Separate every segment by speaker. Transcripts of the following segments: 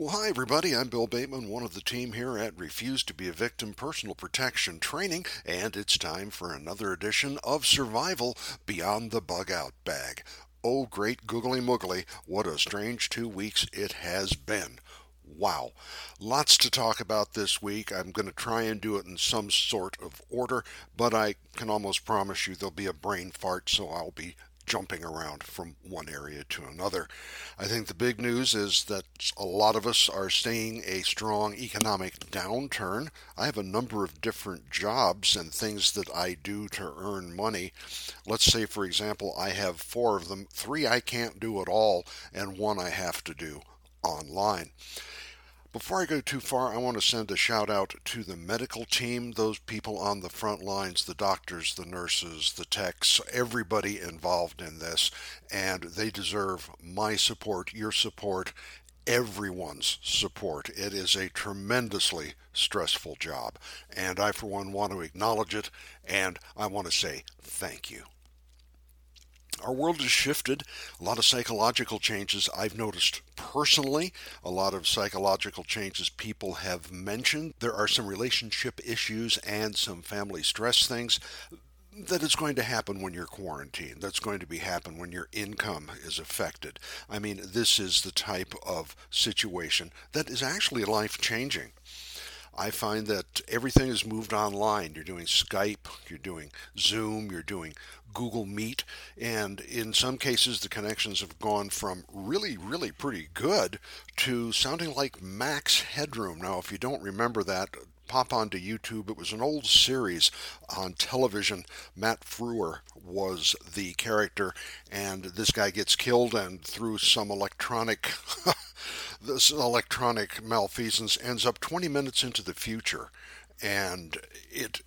Speaker 1: Well, hi, everybody. I'm Bill Bateman, one of the team here at Refuse to be a Victim Personal Protection Training, and it's time for another edition of Survival Beyond the Bug Out Bag. Oh, great googly moogly, what a strange two weeks it has been. Wow. Lots to talk about this week. I'm going to try and do it in some sort of order, but I can almost promise you there'll be a brain fart, so I'll be jumping around from one area to another. I think the big news is that a lot of us are seeing a strong economic downturn. I have a number of different jobs and things that I do to earn money. Let's say, for example, I have four of them. Three I can't do at all, and one I have to do online. Before I go too far, I want to send a shout out to the medical team, those people on the front lines, the doctors, the nurses, the techs, everybody involved in this, and they deserve my support, your support, everyone's support. It is a tremendously stressful job, and I, for one, want to acknowledge it, and I want to say thank you. Our world has shifted. A lot of psychological changes I've noticed personally, a lot of psychological changes people have mentioned. There are some relationship issues and some family stress things that is going to happen when you're quarantined. That's going to be happen when your income is affected. I mean, this is the type of situation that is actually life changing. I find that everything is moved online. You're doing Skype, you're doing Zoom, you're doing Google Meet, and in some cases the connections have gone from really, really pretty good to sounding like max headroom. Now, if you don't remember that, pop onto YouTube. It was an old series on television. Matt Frewer was the character, and this guy gets killed, and through some electronic. this electronic malfeasance ends up 20 minutes into the future and it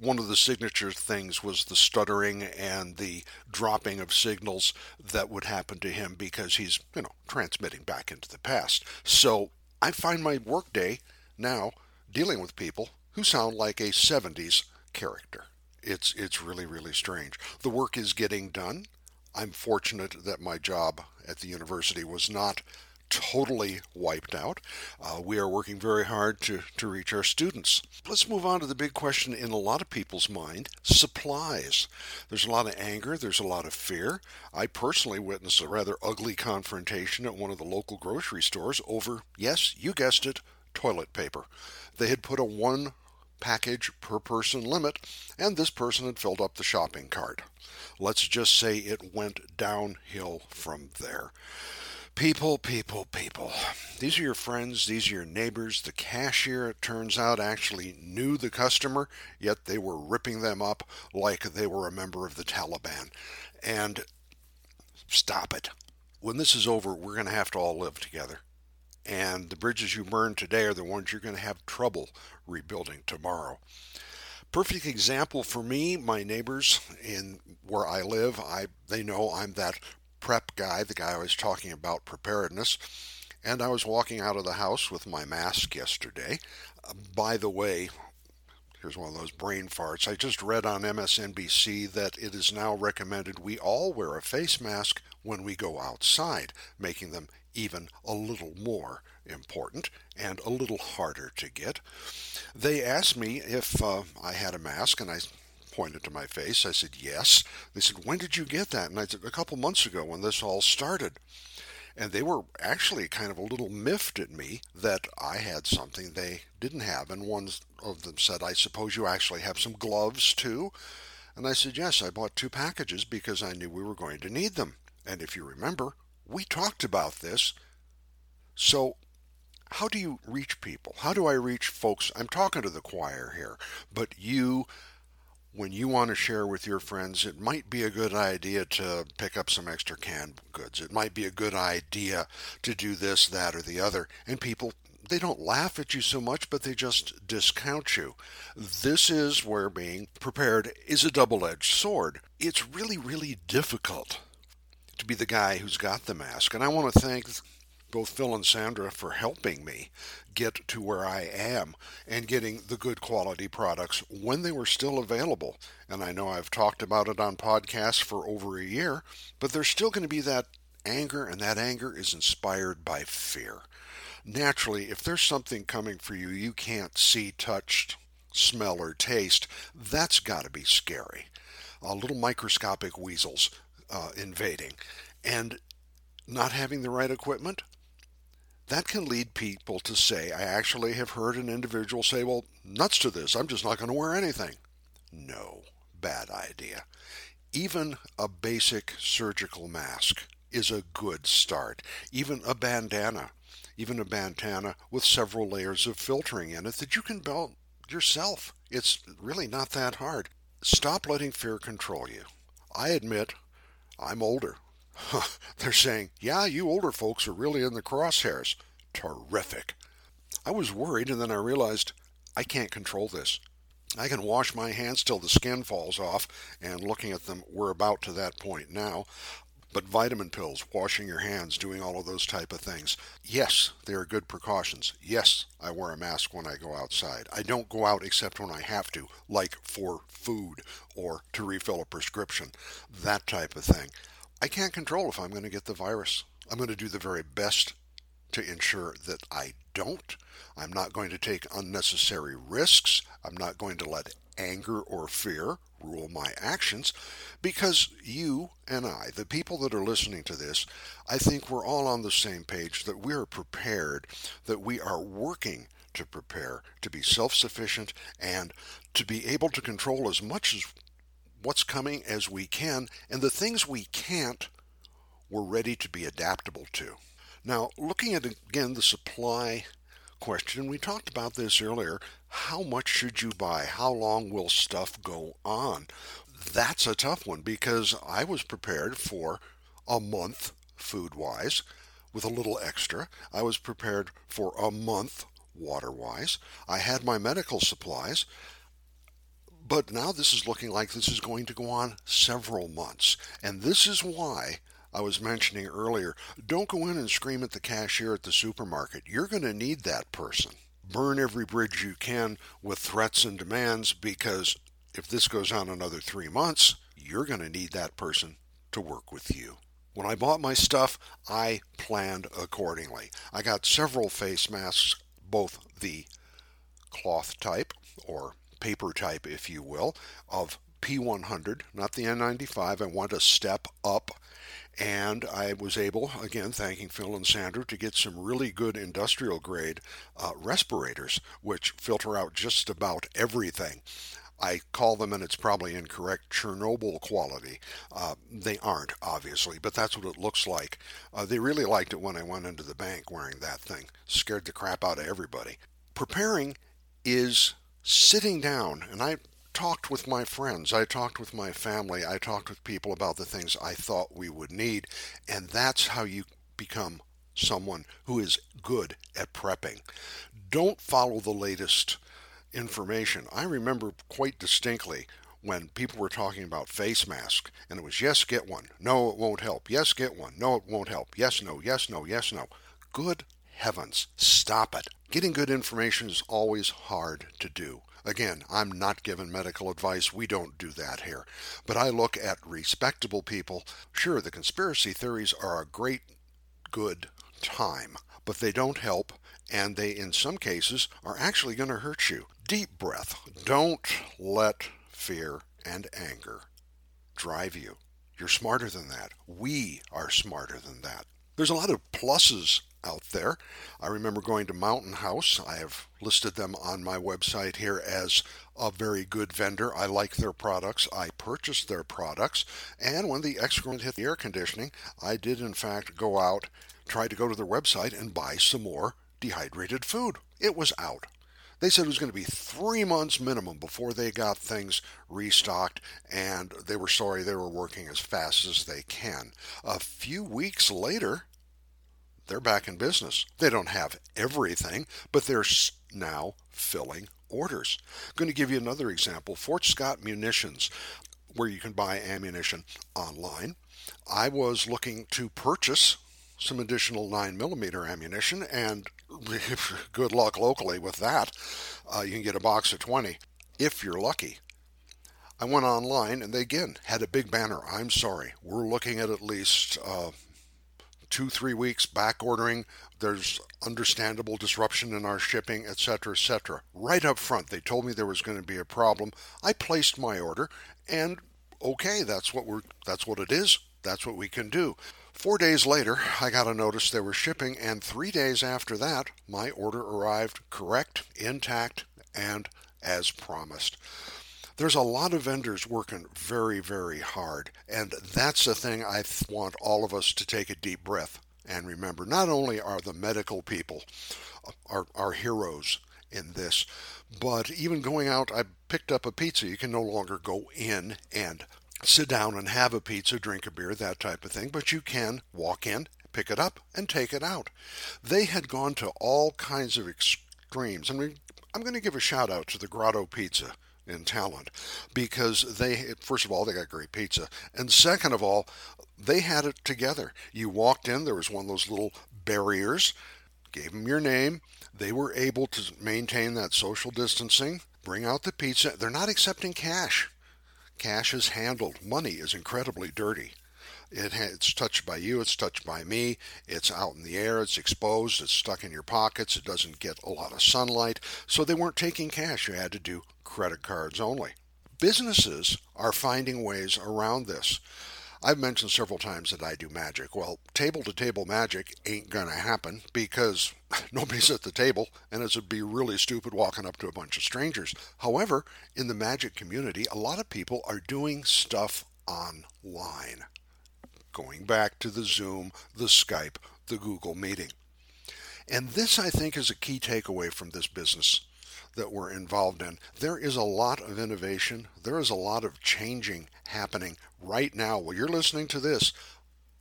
Speaker 1: one of the signature things was the stuttering and the dropping of signals that would happen to him because he's you know transmitting back into the past so i find my workday now dealing with people who sound like a 70s character. It's it's really really strange. The work is getting done. I'm fortunate that my job at the university was not totally wiped out. Uh, we are working very hard to, to reach our students. Let's move on to the big question in a lot of people's mind supplies. There's a lot of anger, there's a lot of fear. I personally witnessed a rather ugly confrontation at one of the local grocery stores over, yes, you guessed it, toilet paper. They had put a one package per person limit, and this person had filled up the shopping cart. Let's just say it went downhill from there. People, people, people. These are your friends, these are your neighbors. The cashier, it turns out, actually knew the customer, yet they were ripping them up like they were a member of the Taliban. And stop it. When this is over, we're going to have to all live together and the bridges you burn today are the ones you're going to have trouble rebuilding tomorrow. Perfect example for me, my neighbors in where I live, I they know I'm that prep guy, the guy I was talking about preparedness. And I was walking out of the house with my mask yesterday. Uh, by the way, here's one of those brain farts. I just read on MSNBC that it is now recommended we all wear a face mask when we go outside, making them even a little more important and a little harder to get. They asked me if uh, I had a mask, and I pointed to my face. I said, Yes. They said, When did you get that? And I said, A couple months ago when this all started. And they were actually kind of a little miffed at me that I had something they didn't have. And one of them said, I suppose you actually have some gloves too? And I said, Yes, I bought two packages because I knew we were going to need them. And if you remember, we talked about this. So, how do you reach people? How do I reach folks? I'm talking to the choir here, but you, when you want to share with your friends, it might be a good idea to pick up some extra canned goods. It might be a good idea to do this, that, or the other. And people, they don't laugh at you so much, but they just discount you. This is where being prepared is a double edged sword. It's really, really difficult to be the guy who's got the mask. And I want to thank both Phil and Sandra for helping me get to where I am and getting the good quality products when they were still available. And I know I've talked about it on podcasts for over a year, but there's still going to be that anger, and that anger is inspired by fear. Naturally, if there's something coming for you you can't see, touch, smell, or taste, that's got to be scary. Uh, little microscopic weasels uh, invading. And not having the right equipment, that can lead people to say, I actually have heard an individual say, well, nuts to this, I'm just not going to wear anything. No, bad idea. Even a basic surgical mask is a good start. Even a bandana, even a bandana with several layers of filtering in it that you can belt yourself. It's really not that hard. Stop letting fear control you. I admit I'm older. They're saying, yeah, you older folks are really in the crosshairs. Terrific. I was worried and then I realized I can't control this. I can wash my hands till the skin falls off, and looking at them, we're about to that point now. But vitamin pills, washing your hands, doing all of those type of things. Yes, they are good precautions. Yes, I wear a mask when I go outside. I don't go out except when I have to, like for food or to refill a prescription, that type of thing. I can't control if I'm going to get the virus. I'm going to do the very best to ensure that I don't. I'm not going to take unnecessary risks. I'm not going to let anger or fear rule my actions because you and I, the people that are listening to this, I think we're all on the same page that we are prepared, that we are working to prepare to be self sufficient and to be able to control as much as what's coming as we can, and the things we can't, we're ready to be adaptable to. Now, looking at again the supply question, we talked about this earlier. How much should you buy? How long will stuff go on? That's a tough one because I was prepared for a month food wise with a little extra. I was prepared for a month water wise. I had my medical supplies. But now this is looking like this is going to go on several months. And this is why I was mentioning earlier don't go in and scream at the cashier at the supermarket. You're going to need that person. Burn every bridge you can with threats and demands because if this goes on another three months, you're going to need that person to work with you. When I bought my stuff, I planned accordingly. I got several face masks, both the cloth type or paper type, if you will, of P100, not the N95. I want to step up. And I was able, again, thanking Phil and Sandra, to get some really good industrial grade uh, respirators, which filter out just about everything. I call them, and it's probably incorrect, Chernobyl quality. Uh, they aren't, obviously, but that's what it looks like. Uh, they really liked it when I went into the bank wearing that thing. Scared the crap out of everybody. Preparing is sitting down, and I talked with my friends, I talked with my family, I talked with people about the things I thought we would need, and that's how you become someone who is good at prepping. Don't follow the latest information. I remember quite distinctly when people were talking about face masks, and it was yes, get one. No, it won't help. Yes, get one. No, it won't help. Yes, no, yes, no, yes, no. Good heavens, stop it. Getting good information is always hard to do. Again, I'm not giving medical advice. We don't do that here. But I look at respectable people. Sure, the conspiracy theories are a great, good time, but they don't help, and they, in some cases, are actually going to hurt you. Deep breath. Don't let fear and anger drive you. You're smarter than that. We are smarter than that. There's a lot of pluses out there. I remember going to Mountain House. I have listed them on my website here as a very good vendor. I like their products. I purchased their products. And when the excrement hit the air conditioning, I did in fact go out, try to go to their website and buy some more dehydrated food. It was out. They said it was going to be three months minimum before they got things restocked, and they were sorry they were working as fast as they can. A few weeks later, they're back in business. They don't have everything, but they're now filling orders. I'm going to give you another example Fort Scott Munitions, where you can buy ammunition online. I was looking to purchase some additional 9mm ammunition, and good luck locally with that. Uh, you can get a box of 20 if you're lucky. I went online and they again had a big banner. I'm sorry, we're looking at at least uh, two, three weeks back ordering. There's understandable disruption in our shipping, etc., etc. Right up front, they told me there was going to be a problem. I placed my order, and okay, that's what we're that's what it is. That's what we can do. Four days later, I got a notice they were shipping, and three days after that, my order arrived correct, intact, and as promised. There's a lot of vendors working very, very hard, and that's the thing I want all of us to take a deep breath and remember. Not only are the medical people uh, our, our heroes in this, but even going out, I picked up a pizza. You can no longer go in and sit down and have a pizza, drink a beer, that type of thing, but you can walk in, pick it up, and take it out. They had gone to all kinds of extremes, and I'm going to give a shout out to the Grotto Pizza in Talent because they, first of all, they got great pizza. And second of all, they had it together. You walked in, there was one of those little barriers, gave them your name. They were able to maintain that social distancing, bring out the pizza. They're not accepting cash. Cash is handled. Money is incredibly dirty. It it's touched by you, it's touched by me, it's out in the air, it's exposed, it's stuck in your pockets, it doesn't get a lot of sunlight. So they weren't taking cash, you had to do credit cards only. Businesses are finding ways around this. I've mentioned several times that I do magic. Well, table to table magic ain't going to happen because nobody's at the table and it would be really stupid walking up to a bunch of strangers. However, in the magic community, a lot of people are doing stuff online going back to the Zoom, the Skype, the Google meeting. And this, I think, is a key takeaway from this business that we're involved in. There is a lot of innovation, there is a lot of changing happening right now. While you're listening to this,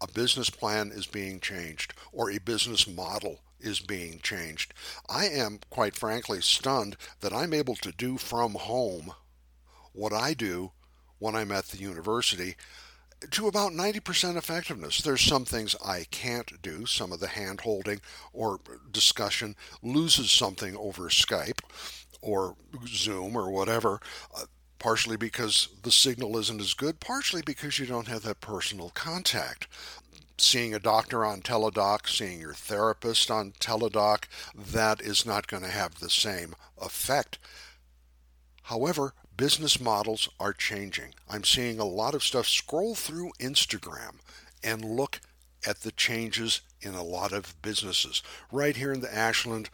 Speaker 1: a business plan is being changed or a business model is being changed. I am, quite frankly, stunned that I'm able to do from home what I do when I'm at the university to about 90% effectiveness. There's some things I can't do. Some of the hand holding or discussion loses something over Skype or Zoom or whatever. Uh, partially because the signal isn't as good, partially because you don't have that personal contact. Seeing a doctor on Teladoc, seeing your therapist on Teladoc, that is not going to have the same effect. However, business models are changing. I'm seeing a lot of stuff scroll through Instagram and look at the changes in a lot of businesses right here in the Ashland,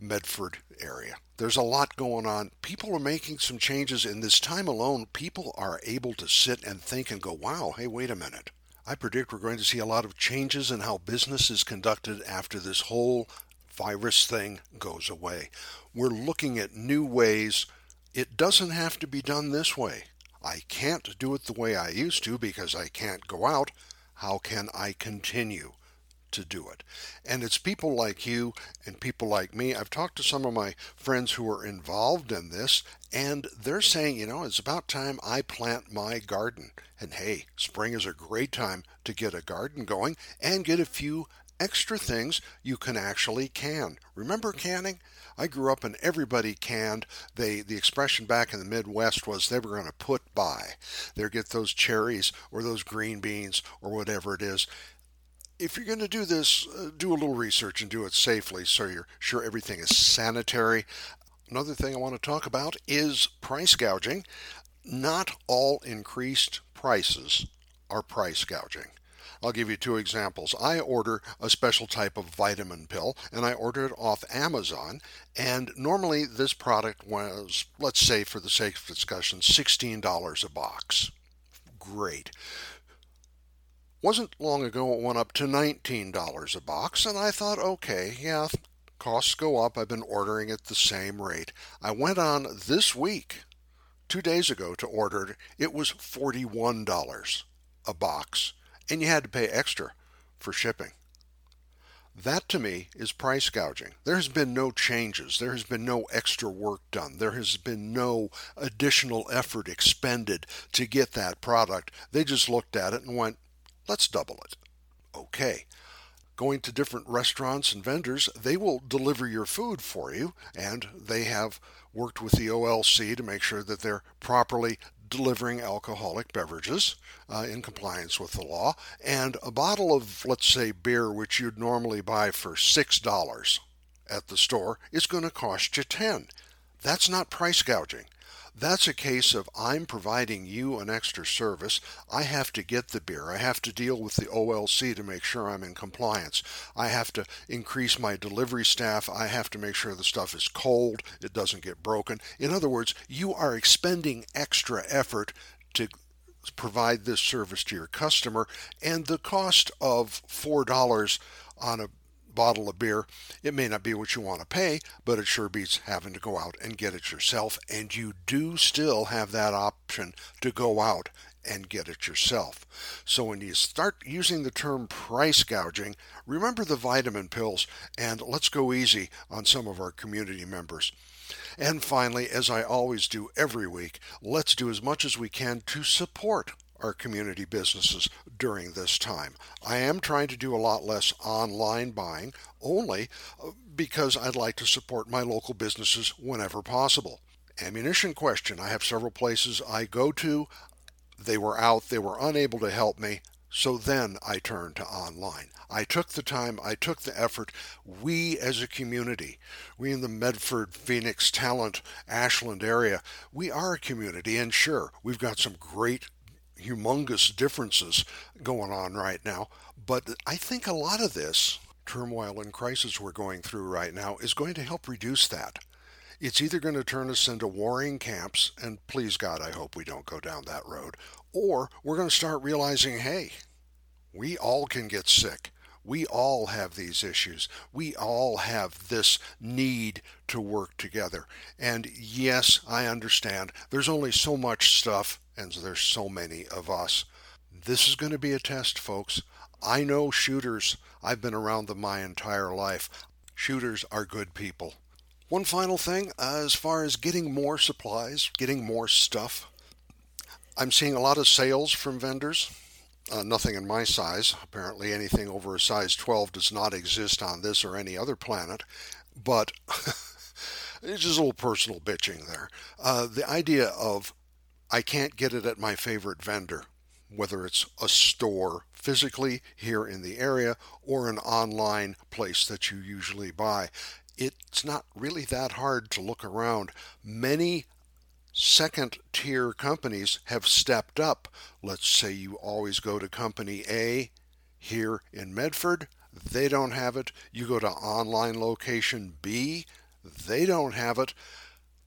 Speaker 1: Medford area. There's a lot going on. People are making some changes in this time alone. People are able to sit and think and go, wow, hey, wait a minute. I predict we're going to see a lot of changes in how business is conducted after this whole virus thing goes away. We're looking at new ways it doesn't have to be done this way. I can't do it the way I used to because I can't go out. How can I continue to do it? And it's people like you and people like me. I've talked to some of my friends who are involved in this, and they're saying, you know, it's about time I plant my garden. And hey, spring is a great time to get a garden going and get a few extra things you can actually can. Remember canning? I grew up and everybody canned. They the expression back in the Midwest was they were going to put by. They'd get those cherries or those green beans or whatever it is. If you're going to do this, uh, do a little research and do it safely so you're sure everything is sanitary. Another thing I want to talk about is price gouging. Not all increased prices are price gouging. I'll give you two examples. I order a special type of vitamin pill and I order it off Amazon. And normally this product was, let's say for the sake of discussion, $16 a box. Great. Wasn't long ago it went up to $19 a box, and I thought, okay, yeah, costs go up. I've been ordering at the same rate. I went on this week, two days ago, to order it. It was $41 a box and you had to pay extra for shipping. That to me is price gouging. There has been no changes. There has been no extra work done. There has been no additional effort expended to get that product. They just looked at it and went, let's double it. Okay. Going to different restaurants and vendors, they will deliver your food for you, and they have worked with the OLC to make sure that they're properly delivering alcoholic beverages uh, in compliance with the law, and a bottle of, let's say, beer, which you'd normally buy for $6 at the store, is going to cost you 10 That's not price gouging. That's a case of I'm providing you an extra service. I have to get the beer. I have to deal with the OLC to make sure I'm in compliance. I have to increase my delivery staff. I have to make sure the stuff is cold, it doesn't get broken. In other words, you are expending extra effort to provide this service to your customer, and the cost of $4 on a bottle of beer. It may not be what you want to pay, but it sure beats having to go out and get it yourself. And you do still have that option to go out and get it yourself. So when you start using the term price gouging, remember the vitamin pills and let's go easy on some of our community members. And finally, as I always do every week, let's do as much as we can to support our community businesses during this time. I am trying to do a lot less online buying only uh, because I'd like to support my local businesses whenever possible. Ammunition question I have several places I go to. They were out, they were unable to help me. So then I turned to online. I took the time, I took the effort. We as a community, we in the Medford, Phoenix, Talent, Ashland area, we are a community. And sure, we've got some great humongous differences going on right now. But I think a lot of this turmoil and crisis we're going through right now is going to help reduce that. It's either going to turn us into warring camps, and please God, I hope we don't go down that road, or we're going to start realizing hey, we all can get sick. We all have these issues. We all have this need to work together. And yes, I understand there's only so much stuff and there's so many of us. This is going to be a test, folks. I know shooters. I've been around them my entire life. Shooters are good people. One final thing as far as getting more supplies, getting more stuff, I'm seeing a lot of sales from vendors. Uh, nothing in my size. Apparently, anything over a size 12 does not exist on this or any other planet. But it's just a little personal bitching there. Uh, the idea of I can't get it at my favorite vendor, whether it's a store physically here in the area or an online place that you usually buy. It's not really that hard to look around. Many second tier companies have stepped up. Let's say you always go to company A here in Medford, they don't have it. You go to online location B, they don't have it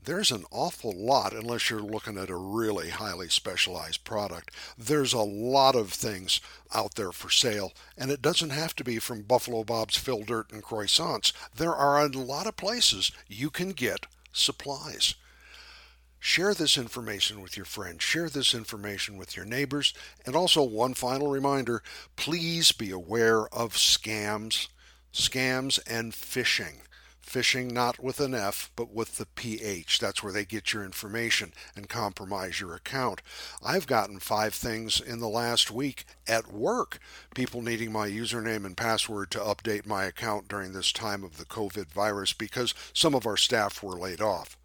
Speaker 1: there's an awful lot, unless you're looking at a really highly specialized product. There's a lot of things out there for sale, and it doesn't have to be from Buffalo Bob's Fill Dirt and Croissants. There are a lot of places you can get supplies. Share this information with your friends, share this information with your neighbors, and also one final reminder please be aware of scams, scams, and phishing. Phishing not with an F, but with the PH. That's where they get your information and compromise your account. I've gotten five things in the last week at work. People needing my username and password to update my account during this time of the COVID virus because some of our staff were laid off.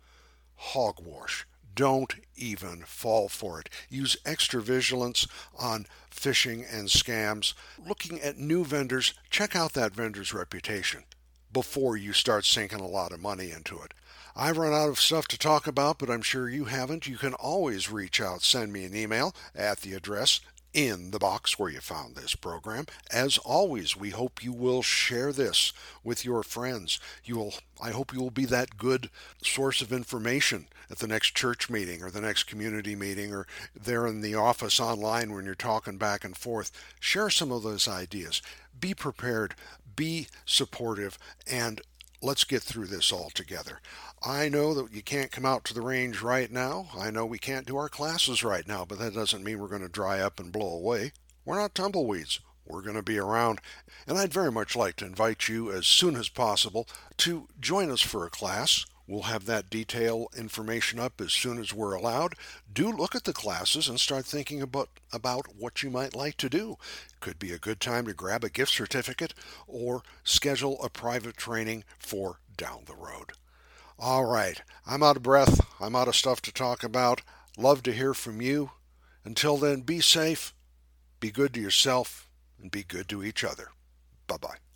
Speaker 1: Hogwash. Don't even fall for it. Use extra vigilance on phishing and scams. Looking at new vendors, check out that vendor's reputation before you start sinking a lot of money into it. I've run out of stuff to talk about, but I'm sure you haven't. You can always reach out, send me an email at the address in the box where you found this program. As always, we hope you will share this with your friends. You will I hope you will be that good source of information at the next church meeting or the next community meeting or there in the office online when you're talking back and forth. Share some of those ideas. Be prepared be supportive, and let's get through this all together. I know that you can't come out to the range right now. I know we can't do our classes right now, but that doesn't mean we're going to dry up and blow away. We're not tumbleweeds. We're going to be around, and I'd very much like to invite you as soon as possible to join us for a class. We'll have that detail information up as soon as we're allowed. Do look at the classes and start thinking about, about what you might like to do. Could be a good time to grab a gift certificate or schedule a private training for down the road. All right, I'm out of breath. I'm out of stuff to talk about. Love to hear from you. Until then, be safe, be good to yourself, and be good to each other. Bye bye.